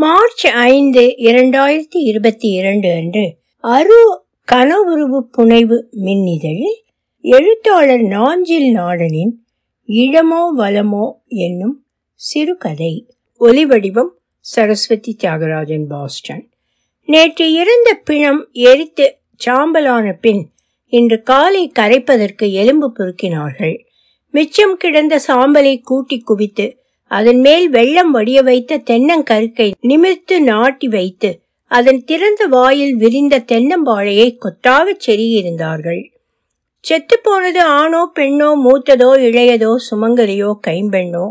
March ஐந்து இரண்டாயிரத்தி இருபத்தி இரண்டு அன்று அரு கனவுருவு புனைவு மின்னிதழில் எழுத்தாளர் நாஞ்சில் நாடனின் இடமோ வலமோ என்னும் சிறுகதை. ஒலிவடிவம் சரஸ்வதி தியாகராஜன் பாஸ்டன். நேற்று இறந்த பிணம் எரித்து சாம்பலான பின் இன்று காலை கரைப்பதற்கு எலும்பு பொறுக்கினார்கள். மிச்சம் கிடந்த சாம்பலை கூட்டி குவித்து அதன் மேல் வெள்ளம் வடிய வைத்த தென்னங்கருக்கை நிமிர்த்து நாட்டி வைத்து அதன் திறந்த வாயில் விரிந்த தென்னம்பாழையை கொத்தாகச் செருகியிருந்தார்கள் செத்து போனது ஆணோ பெண்ணோ மூத்ததோ இளையதோ சுமங்கலியோ கைம்பெண்ணோ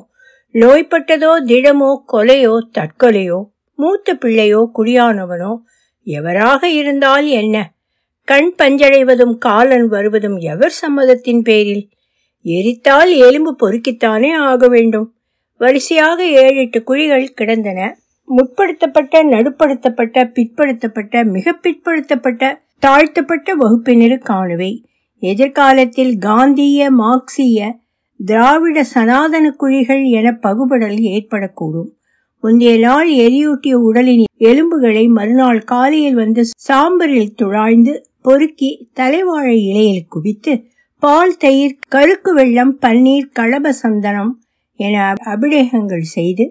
நோய்பட்டதோ திடமோ கொலையோ தற்கொலையோ மூத்த பிள்ளையோ குடியானவனோ எவராக இருந்தால் என்ன? கண் பஞ்சடைவதும் காலன் வருவதும் எவர் சம்மதத்தின் பேரில்? எரித்தால் எலும்பு பொறுக்கித்தானே ஆக வேண்டும். வரிசையாக ஏழு எட்டு குழிகள் கிடந்தன. முற்படுத்தப்பட்ட நடுப்படுத்தப்பட்ட பிற்படுத்தப்பட்ட மிக பிற்படுத்தப்பட்ட தாழ்த்தப்பட்ட வகுப்பினரு எதிர்காலத்தில் காந்திய மார்க்சிய திராவிட சனாதன குழிகள் என பகுபடல் ஏற்படக்கூடும். முந்தைய நாள் எரியூட்டிய உடலின் எலும்புகளை மறுநாள் காலையில் வந்து சாம்பரில் துழாய்ந்து பொறுக்கி தலைவாழை இலையில் குவித்து பால் தயிர் கருக்கு வெள்ளம் பன்னீர் கலப சந்தனம் என அபிடேகங்கள் செய்து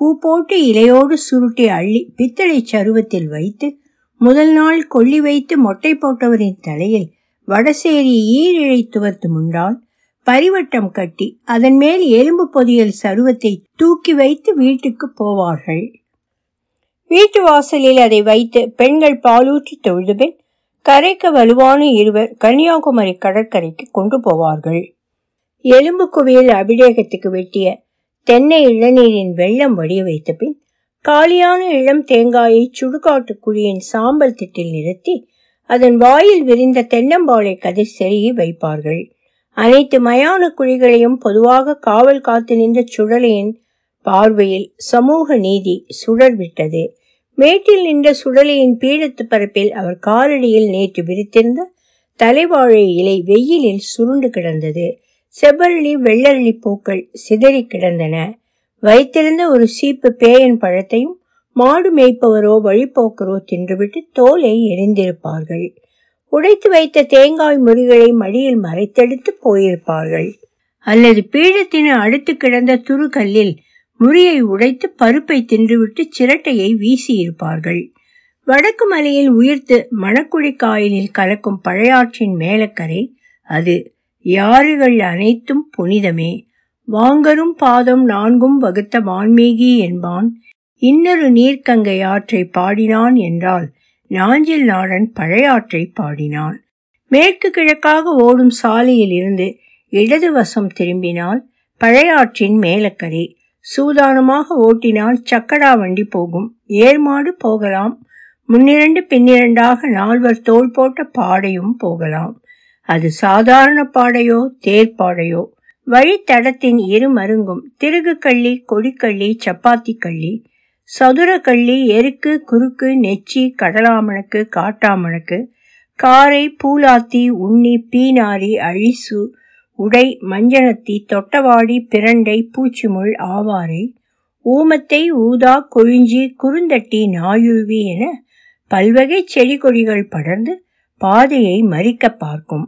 பூ போட்டு இலையோடு சுருட்டி அள்ளி பித்தளை சருவத்தில் வைத்து முதல் நாள் கொள்ளி வைத்து மொட்டை போட்டவரின் தலையில் வடசேரி ஈரிழை துவர்த்து முண்டால் பரிவட்டம் கட்டி அதன் மேல் எலும்பு பொதியல் சருவத்தை தூக்கி வைத்து வீட்டுக்கு போவார்கள். வீட்டு வாசலில் அதை வைத்து பெண்கள் பாலூற்றி தொழுதுபின் கரைக்கு வலுவான இருவர் கன்னியாகுமரி கடற்கரைக்கு கொண்டு போவார்கள். எலும்பு குவியல் அபிடேகத்துக்கு வெட்டிய தென்னை இளநீரின் வெள்ளம் வடிய வைத்த பின் காலியான இளம் தேங்காயை சுடுகாட்டு குழியின் சாம்பல் திட்டில் நிறுத்தி அதன் வாயில் விரிந்த தென்னம்பாளை கதிர் செருகி வைப்பார்கள். அனைத்து மயான குழிகளையும் பொதுவாக காவல் காத்து நின்ற சுடலையின் பார்வையில் சமூக நீதி சுடர் விட்டது மேட்டில் நின்ற சுடலையின் பீடத்து பரப்பில் அவர் காலடியில் நேற்று விரித்திருந்த தலைவாழை இலை வெயிலில் சுருண்டு கிடந்தது. செவ்வள்ளி வெள்ளள்ளி பூக்கள் சிதறி கிடந்தன. வைத்திருந்த ஒரு சீப்பு பேயன் பழத்தையும் மாடு மேய்ப்பவரோ வழிபோக்கரோ தின்றுவிட்டு தோலை எரிந்திருப்பார்கள். உடைத்து வைத்த தேங்காய் முறிகளை மடியில் மறைத்தெடுத்து போயிருப்பார்கள். அல்லது பீடத்தின அடுத்து கிடந்த துருக்கல்லில் முறியை உடைத்து பருப்பை தின்றுவிட்டு சிரட்டையை வீசியிருப்பார்கள். வடக்கு மலையில் உயிர்த்து மணக்குழி காயலில் கலக்கும் பழையாற்றின் மேலக்கரை அது யாறுகள் அனைத்தும் புனிதமே. வாங்கரும் பாதம் நான்கும் வகுத்த வான்மீகி என்பான். இன்னொரு நீர்க்கங்கை ஆற்றை பாடினான் என்றால் நாஞ்சில் நாடன் பழையாற்றை பாடினான். மேற்கு கிழக்காக ஓடும் சாலையில் இருந்து இடது வசம் திரும்பினால் பழையாற்றின் மேலக்கரை சூதானமாக ஓட்டினால் சக்கடா வண்டி போகும். ஏர்மாடு போகலாம். முன்னிரண்டு பின்னிரண்டாக நால்வர் தோல் போட்ட பாடையும் போகலாம். அது சாதாரண பாடையோ தேர்ப்பாடையோ வழித்தடத்தின் இரு மருங்கும் திருகு கள்ளி கொடிக்கள்ளி சப்பாத்தி கள்ளி சதுர கள்ளி எருக்கு குறுக்கு நெச்சி கடலாமணக்கு காட்டாமணக்கு காரை பூலாத்தி உண்ணி பீனாரி அழிசு உடை மஞ்சனத்தி தொட்டவாடி பிரண்டை பூச்சிமுள் ஆவாரை ஊமத்தை ஊதா கொழிஞ்சி குறுந்தட்டி நாயுருவி என பல்வகை செடி கொடிகள் படர்ந்து பாதையை மறிக்க பார்க்கும்.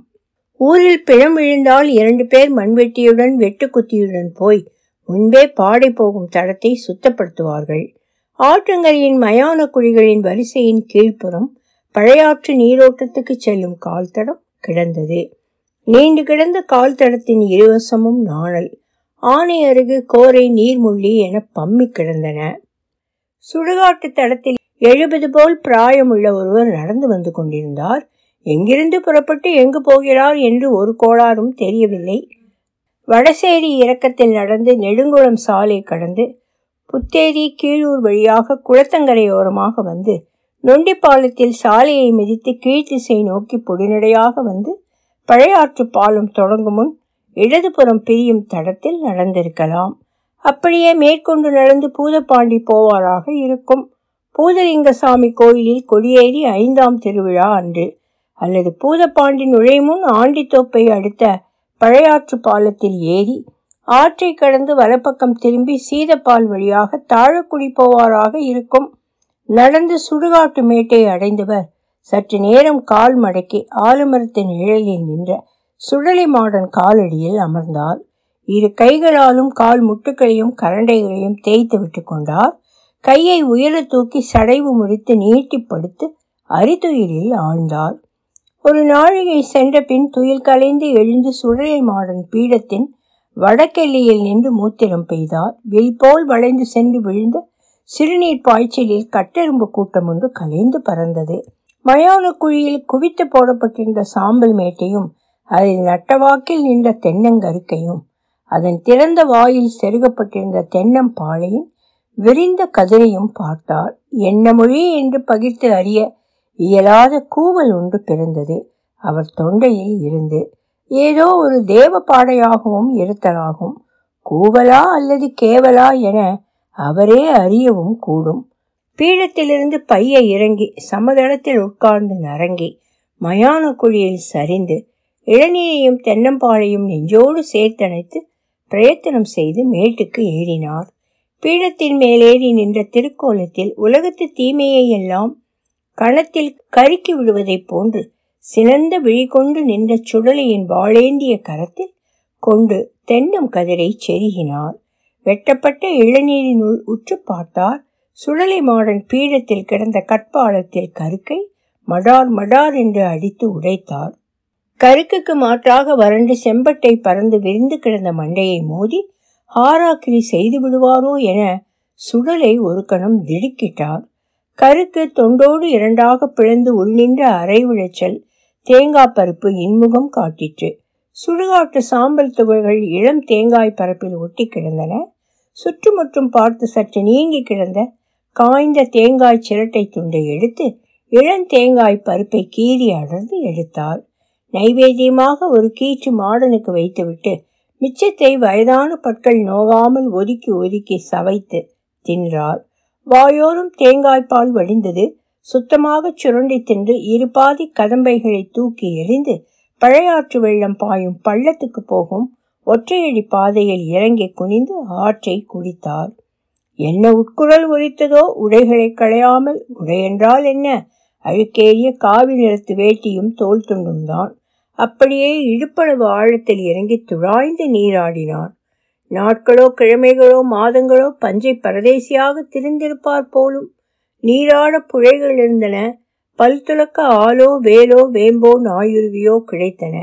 ஊரில் பிணம் விழுந்தால் இரண்டு பேர் மண்வெட்டியுடன் வெட்டுக்குத்தியுடன் போய் முன்பே பாடை போகும் தடத்தை சுத்தப்படுத்துவார்கள். ஆற்றங்கரையின் மயான குழிகளின் வரிசையின் கீழ்ப்புறம் பழையாற்று நீரோட்டத்துக்கு செல்லும் கால் தடம் கிடந்தது. நீண்டு கிடந்த கால் தடத்தின் இருவசமும் நாணல். ஆனை அருகு கோரை நீர்முள்ளி என பம்மி கிடந்தன. சுடுகாட்டு தடத்தில் எழுபது போல் பிராயமுள்ள ஒருவர் நடந்து வந்து கொண்டிருந்தார். எங்கிருந்து புறப்பட்டு எங்கு போகிறார் என்று ஒரு கோளாறும் தெரியவில்லை. வடசேரி இறக்கத்தில் நடந்து நெடுங்குளம் சாலை கடந்து புத்தேரி கீழூர் வழியாக குளத்தங்கரையோரமாக வந்து நொண்டிப்பாலத்தில் சாலையை மிதித்து கீழ்த்திசை நோக்கி பொடிநடையாக வந்து பழையாற்று பாலம் தொடங்கும் முன் இடதுபுறம் பிரியும் தடத்தில் நடந்திருக்கலாம். அப்படியே மேற்கொண்டு நடந்து பூதப்பாண்டி போவாராக இருக்கும். பூதலிங்கசாமி கோயிலில் கொடியேறி ஐந்தாம் திருவிழா அன்று அல்லது பூதப்பாண்டி நுழைமுன் ஆண்டித்தோப்பை அடுத்த பழையாற்று பாலத்தில் ஏறி ஆற்றை கடந்து வலப்பக்கம் திரும்பி சீதப்பால் வழியாக தாழக்குடி போவாராக இருக்கும் நடந்து சுடுகாட்டு மேட்டை அடைந்தவர் சற்று நேரம் கால் மடக்கி ஆலமரத்தின் நிழலில் நின்ற சுடலை மாடன் காலடியில் அமர்ந்தார். இரு கைகளாலும் கால் முட்டுகளையும் கரண்டைகளையும் தேய்த்து விட்டு கொண்டார். கையை உயர தூக்கி சடைவு முடித்து நீட்டி படுத்து அரிதுயிலில் ஆழ்ந்தார். ஒரு நாழிகை சென்ற பின் துயில் கலைந்து எழுந்து சுடலை மாடன் பீடத்தின் வடக்கெல்லையில் நின்று மூத்திரம் பெய்தார். வில் போல் வளைந்து சென்று விழுந்த சிறுநீர் பாய்ச்சலில் கட்டெரும்பு கூட்டம் ஒன்று கலைந்து பறந்தது. மயான குழியில் குவித்து போடப்பட்டிருந்த சாம்பல் மேட்டையும் அதில் நட்டவாக்கில் நின்ற தென்னங்கருக்கையும் அதன் திறந்த வாயில் செருகப்பட்டிருந்த தென்னம் பாளையும் விரிந்த கதிரையும் பார்த்தார். என்ன மொழி என்று பகிர்ந்து அறிய இயலாத கூவல் ஒன்று பிறந்தது. அவர் தொண்டையில் இருந்து ஏதோ ஒரு தேவ பாடையாகவும் இருத்தலாகும். கூவலா அல்லது கேவலா என அவரே அறியவும் கூடும். பீடத்திலிருந்து பையை இறங்கி சமதளத்தில் உட்கார்ந்து நரங்கி மயான குழியில் சரிந்து இளநீரையும் தென்னம்பாளையும் நெஞ்சோடு சேர்த்தணைத்து பிரயத்தனம் செய்து மேட்டுக்கு ஏறினார். பீடத்தின் மேலேறி நின்ற திருக்கோலத்தில் உலகத்து தீமையை எல்லாம் கணத்தில் கருக்கி விடுவதைப் போன்று சினந்த விழி கொண்டு நின்ற சுடலையின் வாழேந்திய கரத்தில் கொண்டு தென்னம் கதிரை செருகினார். வெட்டப்பட்ட இளநீரினுள் உற்று பார்த்தார். சுடலை மாடன் பீடத்தில் கிடந்த கற்பாலத்தில் கருக்கை மடார் மடார் என்று அடித்து உடைத்தார். கருக்குக்கு மாற்றாக வறண்டு செம்பட்டை பறந்து விரிந்து கிடந்த மண்டையை மோதி ஹாராக்கிரி செய்து விடுவாரோ என சுடலை ஒரு கணம் திடுக்கிட்டார். கருக்கு தொண்டோடு இரண்டாக பிளந்து உள்நின்ற அரை விளைச்சல் தேங்காய் பருப்பு இன்முகம் காட்டிற்று. சுடுகாட்டு சாம்பல் துகள்கள் இளம் தேங்காய் பரப்பில் ஒட்டி கிடந்தன. சுற்றுமுற்றும் பார்த்து சற்று நீங்கி கிடந்த காய்ந்த தேங்காய் சிரட்டை துண்டை எடுத்து இளந்தேங்காய் பருப்பை கீறி அடர்ந்து எடுத்தார் நைவேத்தியமாக ஒரு கீற்று மாடனுக்கு வைத்துவிட்டு மிச்சத்தை வயதான பற்கள் நோகாமல் ஒதுக்கி ஒதுக்கி சவைத்து தின்றார் வாயோரும் தேங்காய்பால் வடிந்தது சுத்தமாக சுரண்டி தின்று இருபாதி கதம்பைகளை தூக்கி எறிந்து பழையாற்று வெள்ளம் பாயும் பள்ளத்துக்கு போகும் ஒற்றையடி பாதையில் இறங்கி குனிந்து ஆற்றை குடித்தார். என்ன உட்குரல் ஒலித்ததோ உடைகளை களையாமல் உடையென்றால் என்ன? அழுக்கேறிய காவி நிறத்து வேட்டியும் தோல் துண்டும் தான். அப்படியே இடுப்பளவு ஆழத்தில் இறங்கி துழாய்ந்து நீராடினான். நாட்களோ கிழமைகளோ மாதங்களோ பஞ்சை பரதேசியாக திரிந்திருப்பார் போலும். நீராட புழைகள் இருந்தன. பல் துளக்க ஆலோ வேலோ வேம்போ நாயுருவியோ கிடைத்தன.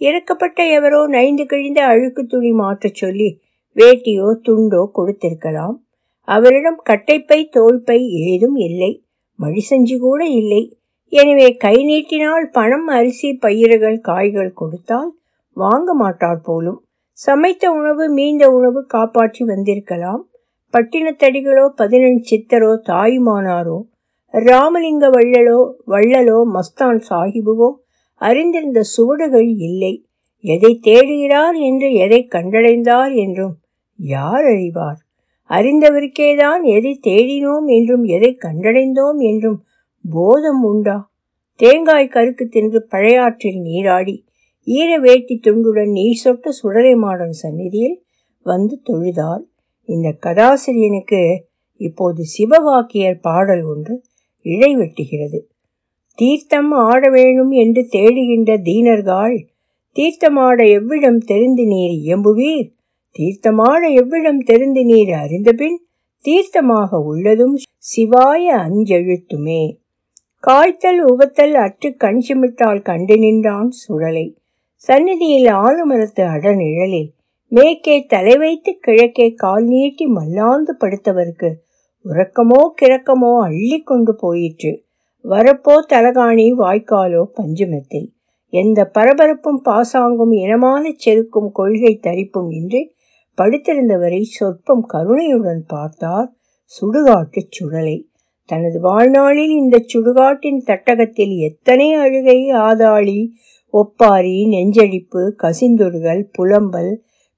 இறக்கப்பட்ட எவரோ நைந்து கிழிந்த அழுக்கு துணி மாற்றச் சொல்லி வேட்டியோ துண்டோ கொடுத்திருக்கலாம். அவரிடம் கட்டைப்பை தோல்பை ஏதும் இல்லை. மடிசஞ்சி கூட இல்லை. எனவே கை நீட்டினால் பணம் அரிசி பயிர்கள் காய்கள் கொடுத்தால் வாங்க மாட்டார் போலும். சமைத்த உணவு மீந்த உணவு காப்பாற்றி வந்திருக்கலாம். பட்டினத்தடிகளோ பதினெண் சித்தரோ தாயுமானாரோ ராமலிங்க வள்ளலோ வள்ளலோ மஸ்தான் சாஹிபுவோ அறிந்திருந்த சுவடுகள் இல்லை. எதை தேடுகிறார் என்று எதை கண்டடைந்தார் என்றும் யார் அறிவார்? அறிந்தவருக்கேதான் எதை தேடினோம் என்றும் எதை கண்டடைந்தோம் என்றும் போதம் உண்டா? தேங்காய் கருக்கு தின்று பழையாற்றில் நீராடி ஈர வேட்டி துண்டுடன் நீர் சொட்ட சுடலைமாடன் சந்நிதியில் வந்து தொழுதார் இந்த கதாசிரியனுக்கு இப்போது சிவவாக்கியர் பாடல் ஒன்று இழை வெட்டுகிறது தீர்த்தம் ஆட வேணும் என்று தேடுகின்ற தீனர்கள் தீர்த்தமாட எவ்விடம் தெரிந்து நீர் இயம்புவீர்? தீர்த்தமாட எவ்விடம் தெரிந்து நீர் அறிந்தபின் தீர்த்தமாக உள்ளதும் சிவாய அஞ்செழுத்துமே. காய்த்தல் உவத்தல் அற்று கண் சிமிட்டால் கண்டு நின்றான் சுழலை. சந்நிதியில் ஆலமரத்து அடநிழலில் மேற்கே தலை வைத்து கிழக்கே கால் நீட்டி மல்லாந்து படுத்தவருக்கு உறக்கமோ கிறக்கமோ அள்ளி கொண்டு போயிற்று. வரப்போ தலகாணி வாய்க்காலோ பஞ்சுமெத்தை எந்த பரபரப்பும் பாசாங்கும் இனமான செருக்கும் கொள்கை தரிப்பும் இன்றி படுத்திருந்தவரை சொற்பம் கருணையுடன் பார்த்தார் சுடுகாட்டுச் சுடலை தனது வாழ்நாளில் இந்த சுடுகாட்டின் தட்டகத்தில் எத்தனை அழுகை ஆதாளி ஒப்பாரி நெஞ்சடிப்பு கசிந்தொடுகள் புலம்பல்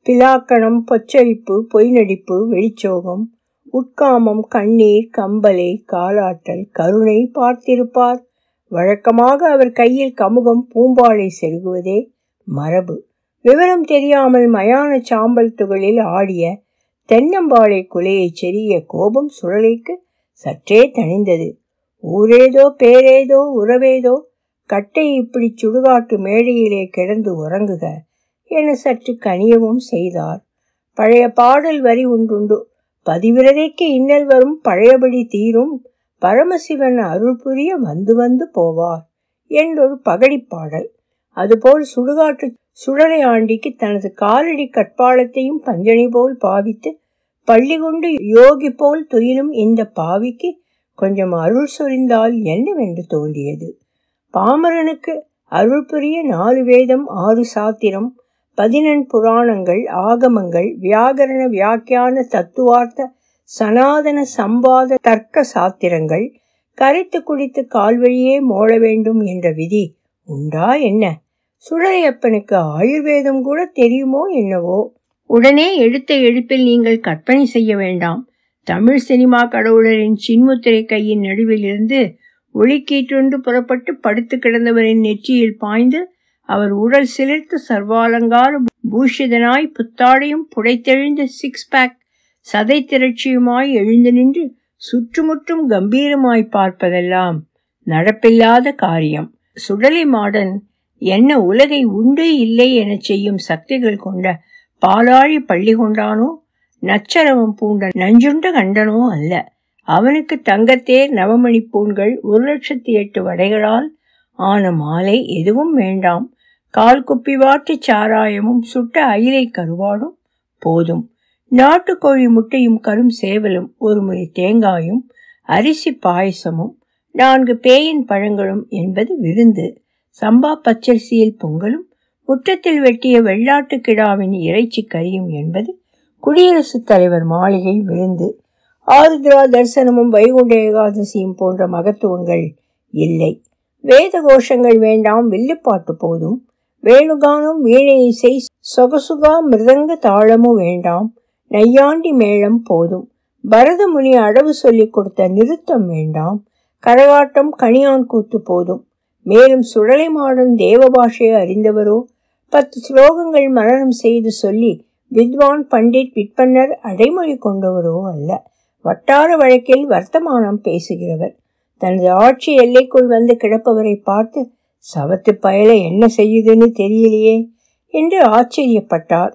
பிலாக்கணம் பொச்சரிப்பு பொய்நடிப்பு வெளிச்சோகம் உட்காமம் கண்ணீர் கம்பலை காலாட்டல் கருணை பார்த்திருப்பார். வழக்கமாக அவர் கையில் கமுகம் பூம்பாலை செருகுவதே மரபு. விவரம் தெரியாமல் மயான சாம்பல் துகளில் ஆடிய தென்னம்பாளை குலையை செறிய கோபம் சுழலைக்கு சற்றே தணிந்தது. ஊரேதோ பேரேதோ உறவேதோ கட்டை இப்படி சுடுகாட்டு மேடையிலே கிடந்து உறங்குக என சற்று கனியவும் செய்தார். பழைய பாடல் வரி ஒன்றுண்டு பதிவிரதைக்கு இன்னல் வரும் பழையபடி தீரும் பரமசிவன் அருள் புரிய வந்து வந்து போவார் என்றொரு பகடிப்பாடல் அதுபோல் சுடுகாட்டு சுடலை ஆண்டிக்கு தனது காலடி கற்பாலத்தையும் பஞ்சனி போல் பாவித்து பள்ளி கொண்டு யோகி போல் துயிலும் இந்த பாவிக்கு கொஞ்சம் அருள் சொரிந்தால் என்னவென்று தோன்றியது? பாமரனுக்கு அருள் புரிய நாலு வேதம் ஆறு சாத்திரம் பதினெண் புராணங்கள் ஆகமங்கள் வியாகரண வியாக்கியான தத்துவார்த்த சனாதன சம்பாத தர்க்க சாத்திரங்கள் கரைத்து குடித்து கால்வழியே மோள வேண்டும் என்ற விதி உண்டா என்ன? சுடலையப்பனுக்கு ஆயுர்வேதம் கூட தெரியுமோ என்னவோ? உடனே எடுத்த எடுப்பில் நீங்கள் கற்பனை செய்ய வேண்டாம். தமிழ் சினிமா கடவுளரின் சின்முத்திரை கையின் நடுவில் இருந்து ஒளிக்கீற்றொன்று புறப்பட்டு படுத்து கிடந்தவரின் நெற்றியில் பாய்ந்து அவர் உடல் சிலிர்த்து சர்வாலங்கார பூஷிதனாய் புத்தாடையும் புடைத்தெழுந்த சிக்ஸ் பேக் சதை திரட்சியுமாய் எழுந்து நின்று சுற்றுமுற்றும் கம்பீரமாய் பார்ப்பதெல்லாம் நடப்பில்லாத காரியம். சுடலி மாடன் என்ன உலகை உண்டு இல்லை எனச் செய்யும் சக்திகள் கொண்ட பாலாழி பள்ளி கொண்டானோ? நச்சரவம் பூண்ட நஞ்சுண்ட கண்டனோ அல்ல. அவனுக்கு தங்கத்தேர் நவமணி பூண்கள் ஒரு லட்சத்தி எட்டு வடைகளால் ஆன மாலை எதுவும் வேண்டாம். கால் குப்பி வாட்டு சாராயமும் சுட்ட அயிரை கருவாடும் போதும். நாட்டுக்கோழி முட்டையும் கரும் சேவலும் ஒரு முறை தேங்காயும் அரிசி பாயசமும் நான்கு பேயின் பழங்களும் என்பது விருந்து. சம்பா பச்சரிசியில் பொங்கலும் முற்றத்தில் வெட்டிய வெள்ளாட்டு கிடாவின் இறைச்சி கறியும் என்பது குடியரசுத் தலைவர் மாளிகை விருந்து. ஆருத்ரா தரிசனமும் வைகுண்ட ஏகாதசியும் போன்ற மகத்துவங்கள் இல்லை. வேத கோஷங்கள் வேண்டாம் வில்லுப்பாட்டு போதும். வேணுகானும் வீணை இசை சொகசுகா மிருதங்க தாளமும் வேண்டாம். நையாண்டி மேளம் போதும். பரதமுனி அடவு சொல்லிக் கொடுத்த நிறுத்தம் வேண்டாம். கரகாட்டம் கணியான் கூத்து போதும். மேலும் சுடலை மாடன் தேவ பாஷையை அறிந்தவரோ பத்து ஸ்லோகங்கள் மரணம் செய்து சொல்லி வித்வான் பண்டிட் விற்பன்னர் அடைமொழி கொண்டவரோ அல்ல. வட்டார வழக்கில் வர்த்தமானம் பேசுகிறவர். தனது ஆட்சி எல்லைக்குள் வந்து கிடப்பவரை பார்த்து சவத்து பயல என்ன செய்யுதுன்னு தெரியலையே என்று ஆச்சரியப்பட்டார்.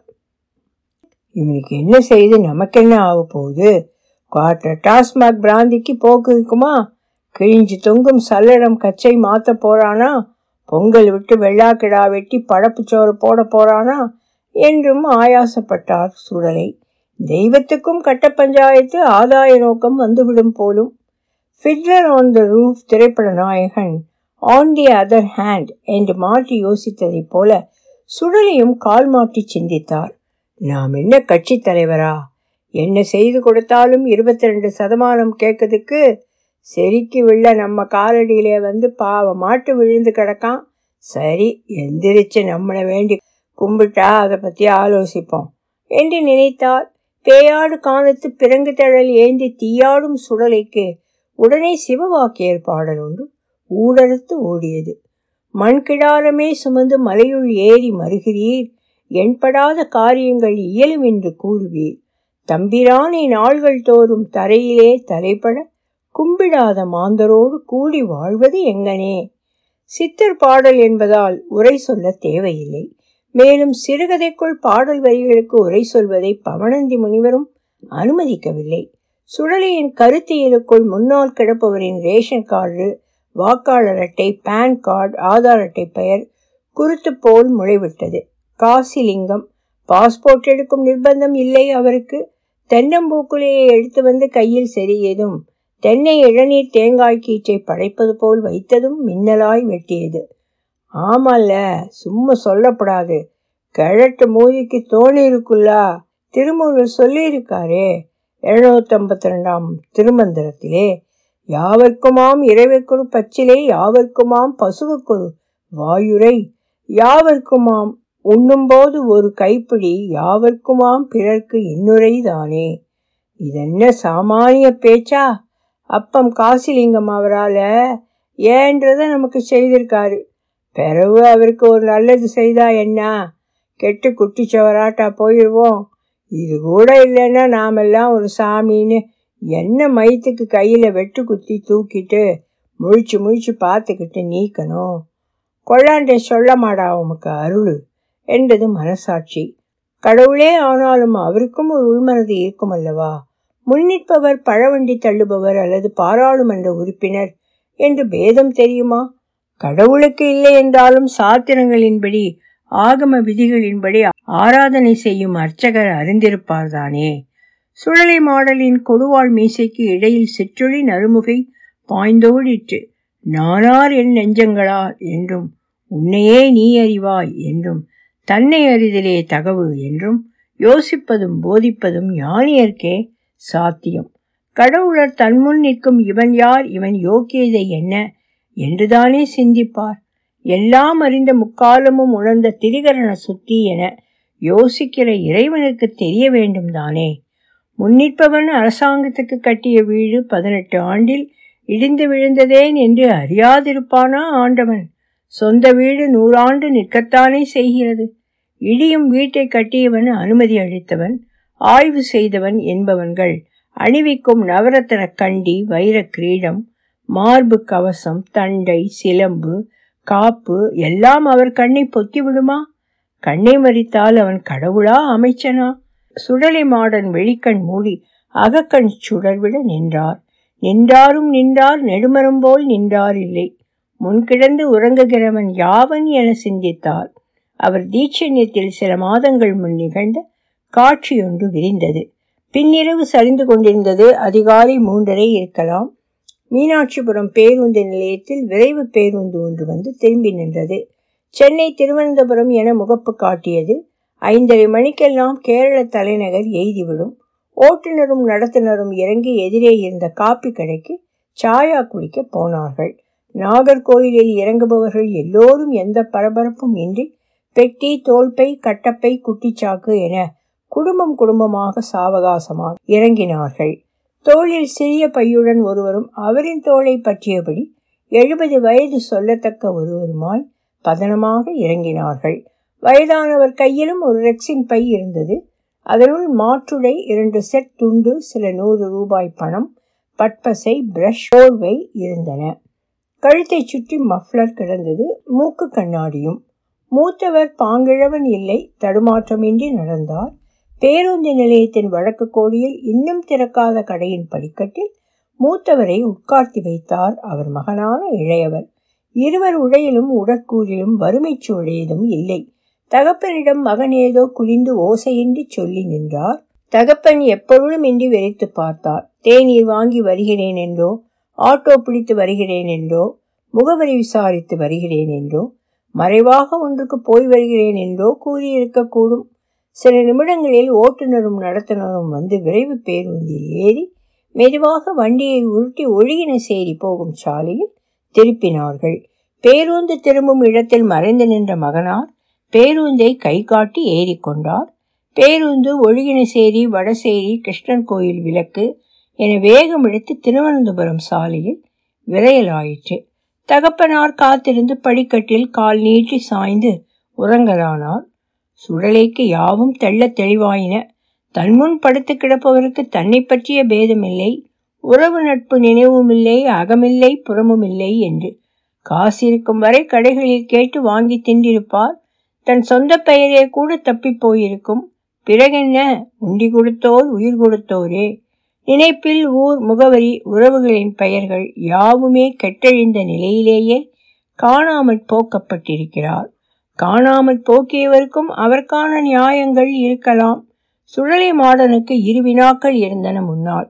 இவனுக்கு என்ன செய்து நமக்கு என்ன ஆக போகுது? குவார்டர் டாஸ்மாக் பிராந்திக்கு போக்கு இருக்குமா? கிழிஞ்சு தொங்கும் சல்லடம் கச்சை மாத்த போறானா? பொங்கல் விட்டு வெள்ளாக்கிடா வெட்டி பழப்புச்சோறு போட போறானா? என்றும் ஆயாசப்பட்டார் சுடலை தெய்வத்துக்கும் கட்ட பஞ்சாயத்து ஆதாய நோக்கம் வந்துவிடும் போலும். ஃபிட்லர் ஆன் த ரூஃப் திரைப்பட நாயகன் ஆன் தி அதர் ஹேண்ட் என்று மாற்றி யோசித்ததைப் போல சுடலையும் கால் மாற்றி சிந்தித்தார். நாம் என்ன கட்சி தலைவரா? என்ன செய்து கொடுத்தாலும் இருபத்தி ரெண்டு சதமானம் கேட்கறதுக்கு செருக்கி விழ நம்ம காலடியிலே வந்து பாவ மாட்டு விழுந்து கிடக்கான். சரி எந்திரிச்சு நம்மளை வேண்டி கும்பிட்டா அதை பற்றி ஆலோசிப்போம் என்று நினைத்தார். பேயாடு காணத்து பிறங்கு தழல் ஏந்தி தீயாடும் சுடலைக்கு உடனே சிவவாக்கியர் பாடல் ஒன்று ஊடறுத்து ஓடியது. மண்கிடாரமே சுமந்து மலையுள் ஏறி மறுகிறீர். எண்படாத காரியங்கள் இயலும் என்று கூறுவீர். தம்பிரானை நாள்கள் தோறும் தரையிலே தலைப்பட கும்பிடாத மாந்தரோடு கூடி வாழ்வது எங்கனே? சித்தர் பாடல் என்பதால் உரை சொல்ல தேவையில்லை. மேலும் சிறுகதைக்குள் பாடல் வரிகளுக்கு உரை சொல்வதை பவனந்தி முனிவரும் அனுமதிக்கவில்லை. சுழலியின் கருத்தியலுக்குள் முன்னால் கிடப்பவரின் ரேஷன் கார்டு வாக்காளர் அட்டை பேன் கார்டு ஆதார் அட்டை பெயர் குருத்து போல் முளைவிட்டது. காசிலிங்கம் பாஸ்போர்ட் எடுக்கும் நிர்பந்தம் இல்லை அவருக்கு. தென்னம்பூக்குலையை எடுத்து வந்து கையில் செறியதும் தென்னை இளநீர் தேங்காய் கீற்றை படைப்பது போல் வைத்ததும் மின்னலாய் வெட்டியது. ஆமால்ல சும்மா சொல்லப்படாது. கிழட்டு மூதிக்கு தோணி இருக்குல்லா திருமூலர் சொல்லியிருக்காரே எழுநூத்தம்பத்தி ரெண்டாம் திருமந்திரத்திலே யாவர்க்குமாம் இறைவர்க்கொரு பச்சிலை யாவர்க்குமாம் பசுவுக்கொரு வாயுரை யாவர்க்குமாம் உண்ணும்போது ஒரு கைப்பிடி யாவர்க்குமாம் பிறர்க்கு இன்னுரை தானே. இதென்ன சாமானிய பேச்சா? அப்பம் காசிலிங்கம் அவரால் ஏன்றத நமக்கு செய்திருக்காரு. பிறகு அவருக்கு ஒரு நல்லது செய்தா என்ன? கெட்டு குட்டிச்சவராட்டா போயிடுவோம் இது கூட இல்லைன்னா நாமெல்லாம் ஒரு சாமின்னு என்ன மயத்துக்கு கையில் வெட்டு குத்தி தூக்கிட்டு முழிச்சு முழிச்சு பார்த்துக்கிட்டு நீக்கணும். கொள்ளாண்டை சொல்ல மாடா உமக்கு அருள் என்றது மனசாட்சி. கடவுளே ஆனாலும் அவருக்கும் ஒரு உள்மனது இருக்கும் அல்லவா? முன்னிற்பவர் பழவண்டி தள்ளுபவர் அல்லது பாராளுமன்ற உறுப்பினர் என்று பேதம் தெரியுமா? கடவுளுக்கு இல்லை என்றாலும் சாத்திரங்களின்படி ஆகம விதிகளின்படி ஆராதனை செய்யும் அர்ச்சகர் அறிந்திருப்பார்தானே சுழலை மாடலின் கொடுவாள் மீசைக்கு இடையில் சிற்றொழி நறுமுகை பாய்ந்தோடிற்று. நானார் என் நெஞ்சங்களா? என்றும் உன்னையே நீ அறிவாய்? என்றும் தன்னை அறிதலே தகவு? என்றும் யோசிப்பதும் போதிப்பதும் ஞானியர்க்கே சாத்தியம். கடவுளர் தன்முன் நிற்கும் இவன் யார்? இவன் யோக்கியதை என்ன? என்றுதானே சிந்திப்பார்? எல்லாம் அறிந்த முக்காலமும் உணர்ந்த திரிகரண சுத்தி என யோசிக்கிற இறைவனுக்கு தெரிய வேண்டும் தானே? முன்னிற்பவன் அரசாங்கத்துக்கு கட்டிய வீடு பதினெட்டு ஆண்டில் இடிந்து விழுந்ததேன் என்று அறியாதிருப்பானா ஆண்டவன்? சொந்த வீடு நூறாண்டு நிற்கத்தானே செய்கிறது? இடியும் வீட்டை கட்டியவன் அனுமதி அளித்தவன் ஆய்வு செய்தவன் என்பவன்கள் அணிவிக்கும் நவரத்தன கண்டி வைர கிரீடம் மார்பு கவசம் தண்டை சிலம்பு காப்பு எல்லாம் அவர் கண்ணை பொத்தி விடுமா? கண்ணை மறித்தால் அவன் கடவுளா அமைச்சனா? சுடலை மாடன் வெளிக்கண் மூடி அகக்கண் சுடர்விட நின்றார். நின்றாரும் நின்றார் நெடுமரம் போல் நின்றார் இல்லை. முன்கிடந்து உறங்குகிறவன் யாவன் என சிந்தித்தார். அவர் தீட்சண்யத்தில் சில மாதங்கள் முன் நிகழ்ந்த காட்சியொன்று விரிந்தது. பின்னிரவு சரிந்து கொண்டிருந்தது அதிகாலை மூன்றரை இருக்கலாம். மீனாட்சிபுரம் பேருந்து நிலையத்தில் விரைவு பேருந்து ஒன்று வந்து திரும்பி நின்றது. சென்னை திருவனந்தபுரம் என முகப்பு காட்டியது. ஐந்தரை மணிக்கெல்லாம் கேரள தலைநகர் எய்திவிடும் ஓட்டுநரும் நடத்துனரும் இறங்கி எதிரே இருந்த காப்பி கடைக்கு சாயா குடிக்க போனார்கள். நாகர்கோயிலில் இறங்குபவர்கள் எல்லோரும் எந்த பரபரப்பும் இன்றி பெட்டி தோல்பை கட்டப்பை குட்டிச்சாக்கு என குடும்பம் குடும்பமாக சாவகாசமாக இறங்கினார்கள். தோளில் சிறிய பையுடன் ஒருவரும் அவரின் தோளை பற்றியபடி எழுபது வயது சொல்லத்தக்க ஒருவருமாய் பதனமாக இறங்கினார்கள். வயதானவர் கையிலும் ஒரு ரெக்ஸின் பை இருந்தது. அதனுள் மாற்றுடை இரண்டு செட் துண்டு சில நூறு ரூபாய் பணம் பட்பசை பிரஷ் போர்வை இருந்தன. கழுத்தை சுற்றி மஃப்ளர் கிடந்தது மூக்கு கண்ணாடியும். மூத்தவர் பாங்கிழவன் இல்லை தடுமாற்றமின்றி நடந்தார். பேருந்து நிலையத்தின் வழக்கு கோடியில் இன்னும் திறக்காத கடையின் படிக்கட்டில் மூத்தவரை உட்கார்த்தி வைத்தார் அவர் மகனான இளையவர். இருவர் உடையிலும் உடற்கூறிலும் வறுமை சூழையதும் இல்லை. தகப்பனிடம் மகன் ஏதோ குனிந்து ஓசையின்றி சொல்லி நின்றார். தகப்பன் எப்பொழுதும் இன்றி வெறித்து பார்த்தார். தேநீர் வாங்கி வருகிறேன் என்றோ ஆட்டோ பிடித்து வருகிறேன் என்றோ முகவரி விசாரித்து வருகிறேன் என்றோ மறைவாக ஒன்றுக்கு போய் வருகிறேன் என்றோ கூறியிருக்கக்கூடும் சில நிமிடங்களில் ஓட்டுநரும் நடத்துனரும் வந்து விரைவு பேருந்தில் ஏறி மெதுவாக வண்டியை உருட்டி ஒழுகின சேரி போகும் சாலையில் திருப்பினார்கள். பேருந்து திரும்பும் இடத்தில் மறைந்து நின்ற மகனார் பேருந்தை கை காட்டி ஏறிக்கொண்டார் பேருந்து ஒழுகினசேரி வடசேரி கிருஷ்ணன் கோயில் விளக்கு என வேகம் எடுத்து திருவனந்தபுரம் சாலையில் விரையலாயிற்று. தகப்பனார் காத்திருந்து படிக்கட்டில் கால் நீட்டி சாய்ந்து உறங்கலானார். சுடலைக்கு யாவும் தள்ள தெளிவாயின. தன்முன் படுத்து கிடப்பவருக்கு தன்னை பற்றிய பேதமில்லை. உறவு நட்பு நினைவுமில்லை அகமில்லை புறமுமில்லை என்று. காசு இருக்கும் வரை கடைகளில் கேட்டு வாங்கி தின்றிருப்பார். தன் சொந்த பெயரே கூட தப்பி போயிருக்கும். பிறகென்ன? உண்டி கொடுத்தோர் உயிர் கொடுத்தோரே. நினைப்பில் ஊர் முகவரி உறவுகளின் பெயர்கள் யாவுமே கெட்டழிந்த நிலையிலேயே காணாமல் போக்கப்பட்டிருக்கிறார். காணாமல் போக்கியவருக்கும் அவருக்கான நியாயங்கள் இருக்கலாம். சுழலை மாடனுக்கு இரு வினாக்கள் இருந்தன முன்னால்.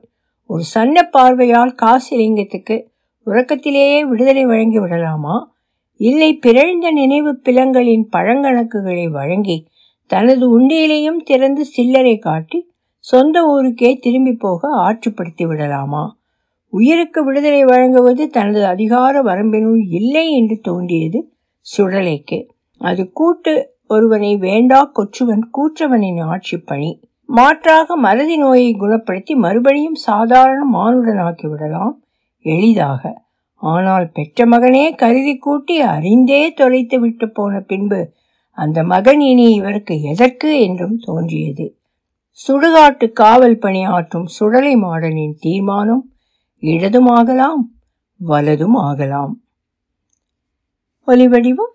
ஒரு சன்ன பார்வையால் காசிலிங்கத்துக்கு உறக்கத்திலேயே விடுதலை வழங்கி விடலாமா? இல்லை பிறழ்ந்த நினைவு பிலங்களின் பழங்கணக்குகளை வழங்கி தனது உண்டியிலையும் திறந்து சில்லறை காட்டி சொந்த ஊருக்கே திரும்பி போக ஆற்றுப்படுத்தி விடலாமா? உயிருக்கு விடுதலை வழங்குவது தனது அதிகார வரம்பினுள் இல்லை என்று தோன்றியது சுழலைக்கு. அது கூட்டு ஒருவனை வேண்டா கொற்றுவன் கூற்றவனின் ஆட்சி பணி மாற்றாக மறதி நோயை குணப்படுத்தி மறுபடியும் சாதாரண மானுடனாக்கி விடலாம். எளிதாக. ஆனால் பெற்ற மகனே கருதி கூட்டி அறிந்தே தொலைத்து விட்டு போன பின்பு அந்த மகன் இனி இவருக்கு எதற்கு என்றும் தோன்றியது. சுடுகாட்டு காவல் பணியாற்றும் சுடலை மாடனின் தீர்மானம் இடதும் ஆகலாம் வலதும் ஆகலாம். ஒலிவடிவம்